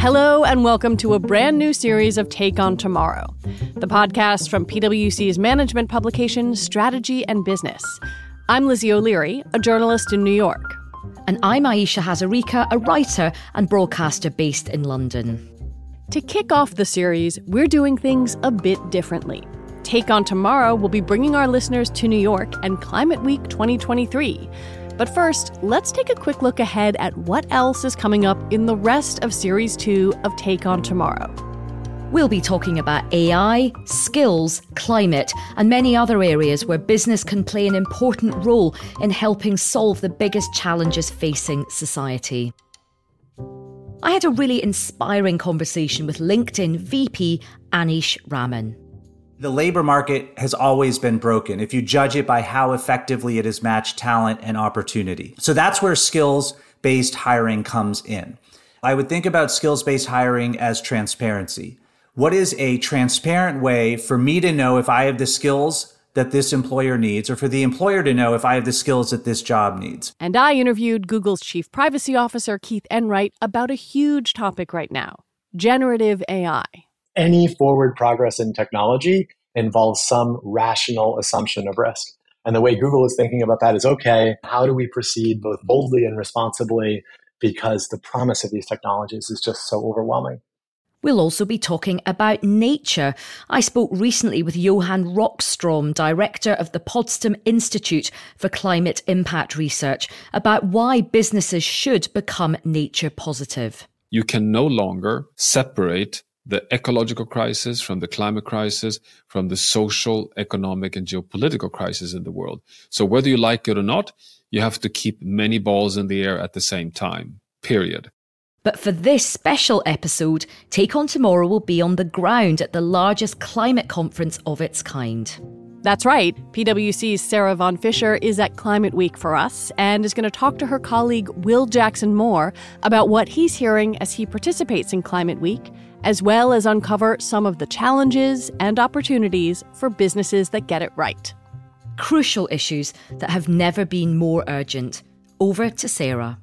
Hello, and welcome to a brand new series of Take on Tomorrow, the podcast from PwC's management publication, Strategy and Business. I'm Lizzie O'Leary, a journalist in New York. And I'm Ayesha Hazarika, a writer and broadcaster based in London. To kick off the series, we're doing things a bit differently. Take on Tomorrow will be bringing our listeners to New York and Climate Week 2023 but first, let's take a quick look ahead at what else is coming up in the rest of Series 2 of Take on Tomorrow. We'll be talking about AI, skills, climate, and many other areas where business can play an important role in helping solve the biggest challenges facing society. I had a really inspiring conversation with LinkedIn VP Aneesh Raman. The labor market has always been broken if you judge it by how effectively it has matched talent and opportunity. So that's where skills based hiring comes in. I would think about skills based hiring as transparency. What is a transparent way for me to know if I have the skills that this employer needs or for the employer to know if I have the skills that this job needs? And I interviewed Google's chief privacy officer, Keith Enright, about a huge topic right now generative AI any forward progress in technology involves some rational assumption of risk. And the way Google is thinking about that is okay, how do we proceed both boldly and responsibly? Because the promise of these technologies is just so overwhelming. We'll also be talking about nature. I spoke recently with Johan Rockstrom, director of the Potsdam Institute for Climate Impact Research, about why businesses should become nature positive. You can no longer separate the ecological crisis, from the climate crisis, from the social, economic, and geopolitical crisis in the world. So whether you like it or not, you have to keep many balls in the air at the same time, period. But for this special episode, Take On Tomorrow will be on the ground at the largest climate conference of its kind. That's right. PwC's Sarah Von Fisher is at Climate Week for us and is going to talk to her colleague Will Jackson Moore about what he's hearing as he participates in Climate Week as well as uncover some of the challenges and opportunities for businesses that get it right. Crucial issues that have never been more urgent. Over to Sarah.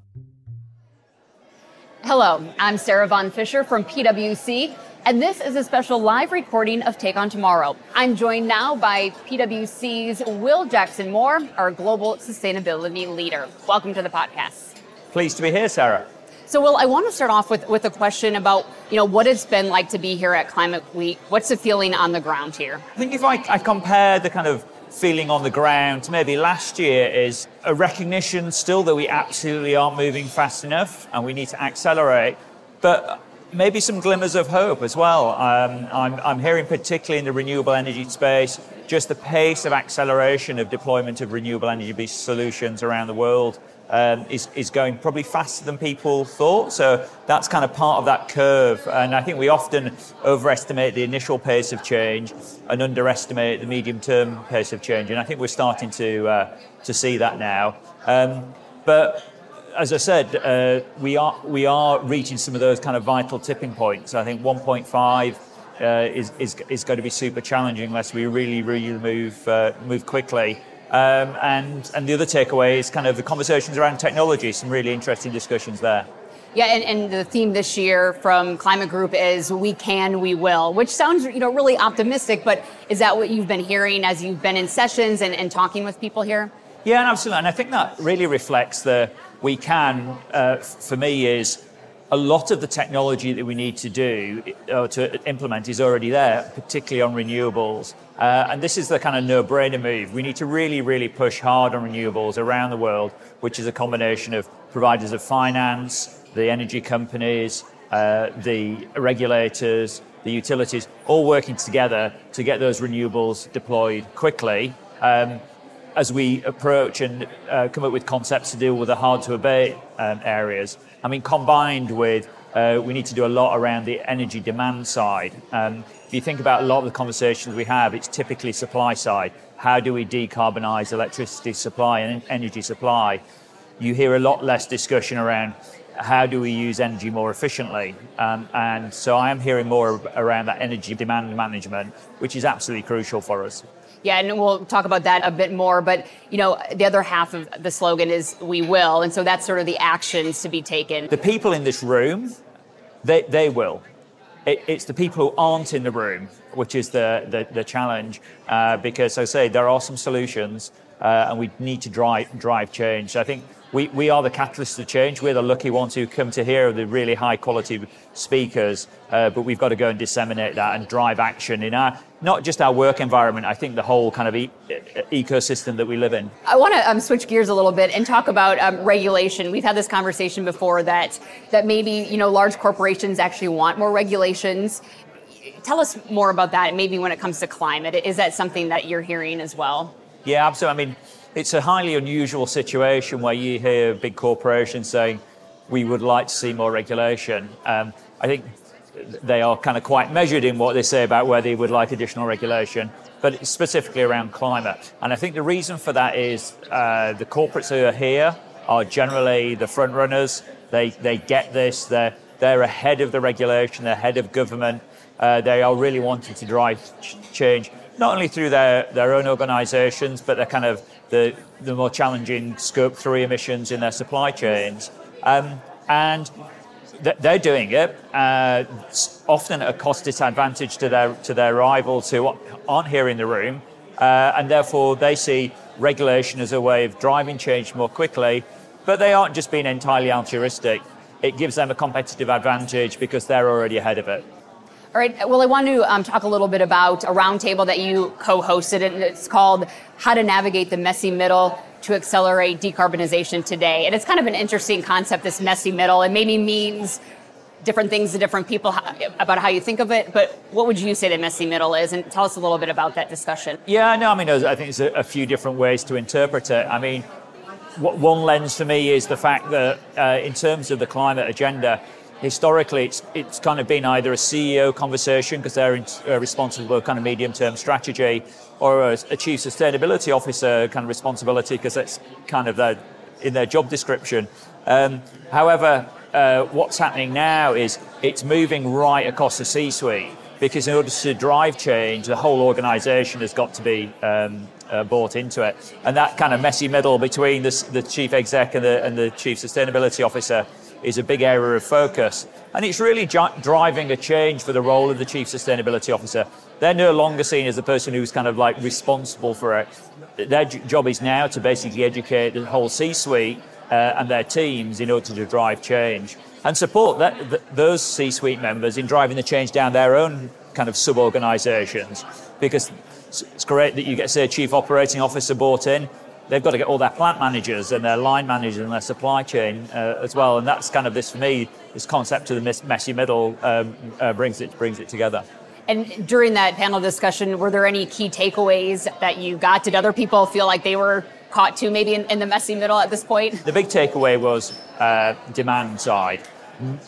Hello, I'm Sarah Von Fisher from PwC, and this is a special live recording of Take on Tomorrow. I'm joined now by PwC's Will Jackson Moore, our global sustainability leader. Welcome to the podcast. Pleased to be here, Sarah. So, Will, I want to start off with, with a question about, you know, what it's been like to be here at Climate Week. What's the feeling on the ground here? I think if I, I compare the kind of feeling on the ground to maybe last year is a recognition still that we absolutely aren't moving fast enough and we need to accelerate. But maybe some glimmers of hope as well. Um, I'm, I'm hearing, particularly in the renewable energy space, just the pace of acceleration of deployment of renewable energy solutions around the world um, is, is going probably faster than people thought. So that's kind of part of that curve. And I think we often overestimate the initial pace of change and underestimate the medium term pace of change. And I think we're starting to, uh, to see that now. Um, but as I said, uh, we, are, we are reaching some of those kind of vital tipping points. I think 1.5 uh, is, is, is going to be super challenging unless we really, really move, uh, move quickly. Um, and, and the other takeaway is kind of the conversations around technology, some really interesting discussions there. Yeah, and, and, the theme this year from Climate Group is "We can, we will," which sounds you know really optimistic. But is that what you've been hearing as you've been in sessions and, and talking with people here? Yeah, absolutely. And I think that really reflects the "we can." Uh, for me, is a lot of the technology that we need to do uh, to implement is already there, particularly on renewables. Uh, and this is the kind of no brainer move. We need to really, really push hard on renewables around the world, which is a combination of providers of finance, the energy companies, uh, the regulators, the utilities, all working together to get those renewables deployed quickly. Um, as we approach and uh, come up with concepts to deal with the hard to abate um, areas. I mean, combined with uh, we need to do a lot around the energy demand side. Um, if you think about a lot of the conversations we have, it's typically supply side. How do we decarbonize electricity supply and energy supply? You hear a lot less discussion around how do we use energy more efficiently? Um, and so I am hearing more around that energy demand management, which is absolutely crucial for us. Yeah, and we'll talk about that a bit more. But you know, the other half of the slogan is "We will," and so that's sort of the actions to be taken. The people in this room they, they will. It, it's the people who aren't in the room, which is the, the, the challenge, uh, because I say, there are some solutions uh, and we need to drive, drive change. I think we, we are the catalyst of change. We're the lucky ones who come to hear the really high quality speakers, uh, but we've got to go and disseminate that and drive action in our not just our work environment. I think the whole kind of e- ecosystem that we live in. I want to um, switch gears a little bit and talk about um, regulation. We've had this conversation before that that maybe you know large corporations actually want more regulations. Tell us more about that. Maybe when it comes to climate, is that something that you're hearing as well? Yeah, absolutely. I mean it's a highly unusual situation where you hear big corporations saying, we would like to see more regulation. Um, I think they are kind of quite measured in what they say about where they would like additional regulation, but specifically around climate. And I think the reason for that is uh, the corporates who are here are generally the front runners. They, they get this, they're, they're ahead of the regulation, they're ahead of government. Uh, they are really wanting to drive ch- change, not only through their, their own organizations, but they're kind of the, the more challenging scope three emissions in their supply chains. Um, and th- they're doing it uh, often at a cost disadvantage to their, to their rivals who aren't here in the room. Uh, and therefore, they see regulation as a way of driving change more quickly. But they aren't just being entirely altruistic. It gives them a competitive advantage because they're already ahead of it. All right. Well, I want to um, talk a little bit about a roundtable that you co-hosted, and it's called "How to Navigate the Messy Middle to Accelerate Decarbonization Today." And it's kind of an interesting concept, this messy middle. It maybe means different things to different people about how you think of it. But what would you say the messy middle is? And tell us a little bit about that discussion. Yeah, no, I mean, I think there's a, few different ways to interpret it. I mean, one lens for me is the fact that uh, in terms of the climate agenda historically it's, it's kind of been either a CEO conversation because they're in, uh, responsible for kind of medium term strategy or a, a, chief sustainability officer kind of responsibility because that's kind of their, in their job description. Um, however, uh, what's happening now is it's moving right across the C suite because in order to drive change, the whole organization has got to be um, uh, bought into it. And that kind of messy middle between the, the chief exec and the, and the chief sustainability officer is a big area of focus. And it's really driving a change for the role of the Chief Sustainability Officer. They're no longer seen as the person who's kind of like responsible for it. Their job is now to basically educate the whole C suite uh, and their teams in order to drive change and support that, those C suite members in driving the change down their own kind of sub organizations. Because it's great that you get, say, a chief operating officer bought in, they've got to get all their plant managers and their line managers and their supply chain uh, as well. And that's kind of this for me, this concept of the messy middle um, uh, brings it brings it together. And during that panel discussion, were there any key takeaways that you got? Did other people feel like they were caught too, maybe in, in the messy middle at this point? The big takeaway was uh, demand side.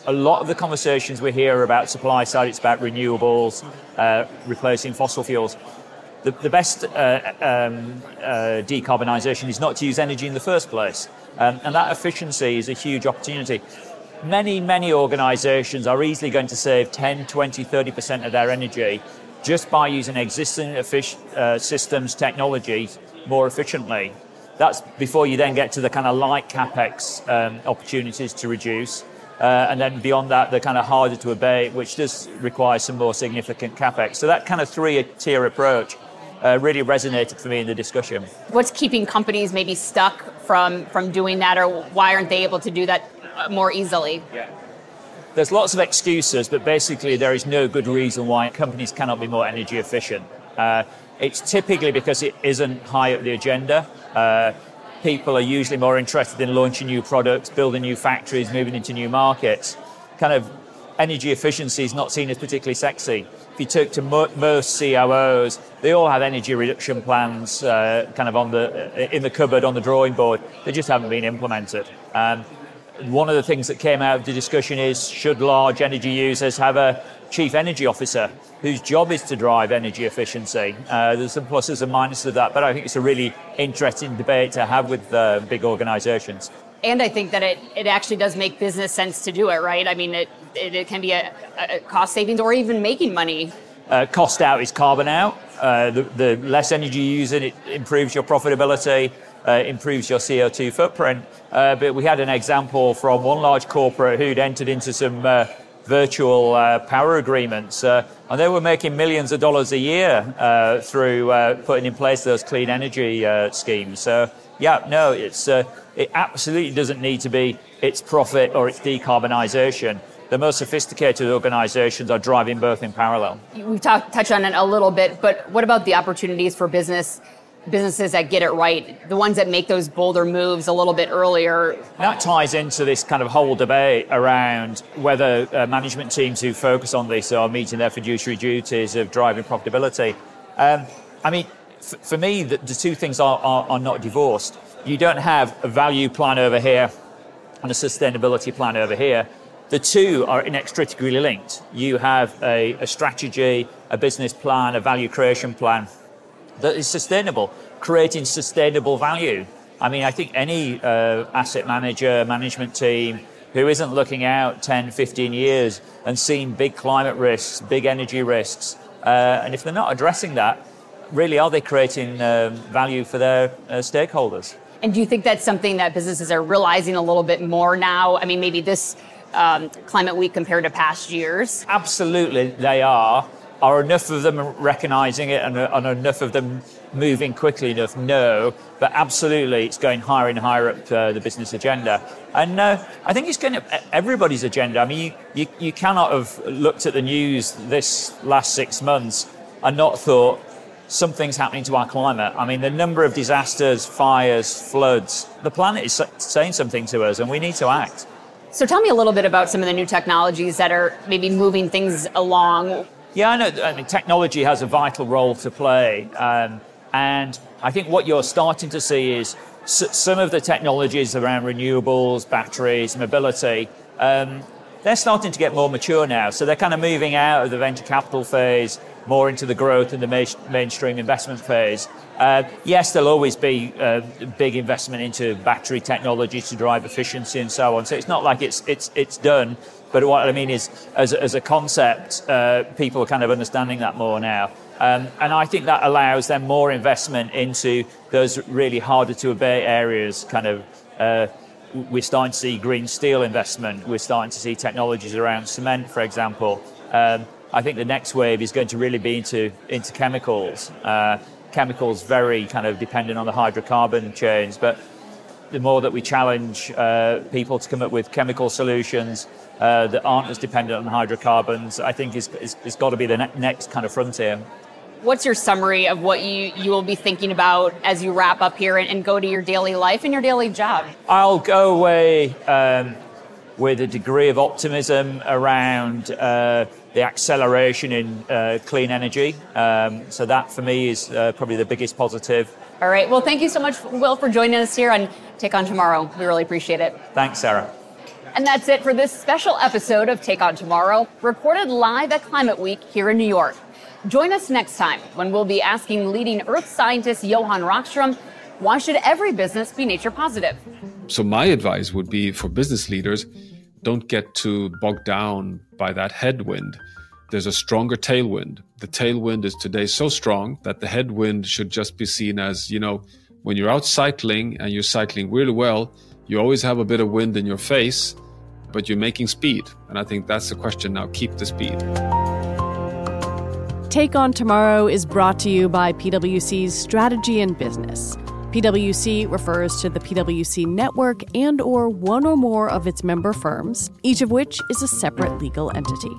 A lot of the conversations we hear about supply side, it's about renewables, uh, replacing fossil fuels the, the best uh, um, uh, decarbonisation is not to use energy in the first place. Um, and that efficiency is a huge opportunity. Many, many organisations are easily going to save 10, 20, 30% of their energy just by using existing uh, systems, technology more efficiently. That's before you then get to the kind of light capex um, opportunities to reduce. Uh, and then beyond that, the kind of harder to abate, which does require some more significant capex. So that kind of three-tier approach uh, really resonated for me in the discussion. What's keeping companies maybe stuck from from doing that, or why aren't they able to do that uh, more easily? Yeah. There's lots of excuses, but basically there is no good reason why companies cannot be more energy efficient. Uh, it's typically because it isn't high up the agenda. Uh, people are usually more interested in launching new products, building new factories, moving into new markets. Kind of energy efficiency is not seen as particularly sexy you took to most COOs, they all have energy reduction plans uh, kind of on the uh, in the cupboard on the drawing board. They just haven't been implemented. Um, one of the things that came out of the discussion is should large energy users have a chief energy officer whose job is to drive energy efficiency? Uh, there's some pluses and minuses of that, but I think it's a really interesting debate to have with uh, big organizations. And I think that it, it actually does make business sense to do it, right? I mean, it, it, it can be a, a, cost savings or even making money. Uh, cost out is carbon out. Uh, the, the, less energy you use, it improves your profitability, uh, improves your CO2 footprint. Uh, but we had an example from one large corporate who'd entered into some uh, virtual uh, power agreements, uh, and they were making millions of dollars a year uh, through uh, putting in place those clean energy uh, schemes. So, yeah, no, it's uh, it absolutely doesn't need to be its profit or its decarbonisation. The most sophisticated organisations are driving both in parallel. We've talked touched on it a little bit, but what about the opportunities for business? Businesses that get it right, the ones that make those bolder moves a little bit earlier. That ties into this kind of whole debate around whether uh, management teams who focus on this are meeting their fiduciary duties of driving profitability. Um, I mean, f- for me, the, the, two things are, are, are not divorced. You don't have a value plan over here and a sustainability plan over here. The two are inextricably linked. You have a, a strategy, a business plan, a value creation plan that is sustainable, creating sustainable value. I mean, I think any uh, asset manager, management team who isn't looking out 10, 15 years and seeing big climate risks, big energy risks, uh, and if they're not addressing that, really are they creating um, value for their uh, stakeholders? And do you think that's something that businesses are realizing a little bit more now? I mean, maybe this um, climate week compared to past years? Absolutely, they are. Are enough of them recognizing it and, and enough of them moving quickly enough? No, but absolutely it's going higher and higher up uh, the business agenda. And uh, I think it's going up everybody's agenda. I mean, you, you, you cannot have looked at the news this last six months and not thought something's happening to our climate. I mean, the number of disasters, fires, floods, the planet is saying something to us and we need to act. So tell me a little bit about some of the new technologies that are maybe moving things along. Yeah, I know. I mean, technology has a vital role to play. Um, and I think what you're starting to see is s- some of the technologies around renewables, batteries, mobility, um, they're starting to get more mature now. So they're kind of moving out of the venture capital phase more into the growth and the ma- mainstream investment phase. Uh, yes, there'll always be uh, big investment into battery technology to drive efficiency and so on. So it's not like it's it's it's done. But what I mean is, as, as a concept, uh, people are kind of understanding that more now. Um, and I think that allows them more investment into those really harder to abate areas. Kind of, uh, we're starting to see green steel investment. We're starting to see technologies around cement, for example. Um, I think the next wave is going to really be into into chemicals. Uh, chemicals very kind of dependent on the hydrocarbon chains, but the more that we challenge uh, people to come up with chemical solutions uh, that aren't as dependent on hydrocarbons, I think is, is, is got to be the ne- next kind of frontier. What's your summary of what you, you will be thinking about as you wrap up here and, and go to your daily life and your daily job? I'll go away um, with a degree of optimism around uh, the acceleration in uh, clean energy. Um, so that for me is uh, probably the biggest positive. All right. Well, thank you so much, Will, for joining us here on Take On Tomorrow. We really appreciate it. Thanks, Sarah. And that's it for this special episode of Take On Tomorrow, recorded live at Climate Week here in New York. Join us next time when we'll be asking leading Earth scientist Johan Rockström why should every business be nature positive? So, my advice would be for business leaders don't get too bogged down by that headwind. There's a stronger tailwind. The tailwind is today so strong that the headwind should just be seen as, you know, when you're out cycling and you're cycling really well, you always have a bit of wind in your face, but you're making speed. And I think that's the question now keep the speed. Take On Tomorrow is brought to you by PwC's Strategy and Business. PwC refers to the PwC network and or one or more of its member firms, each of which is a separate legal entity.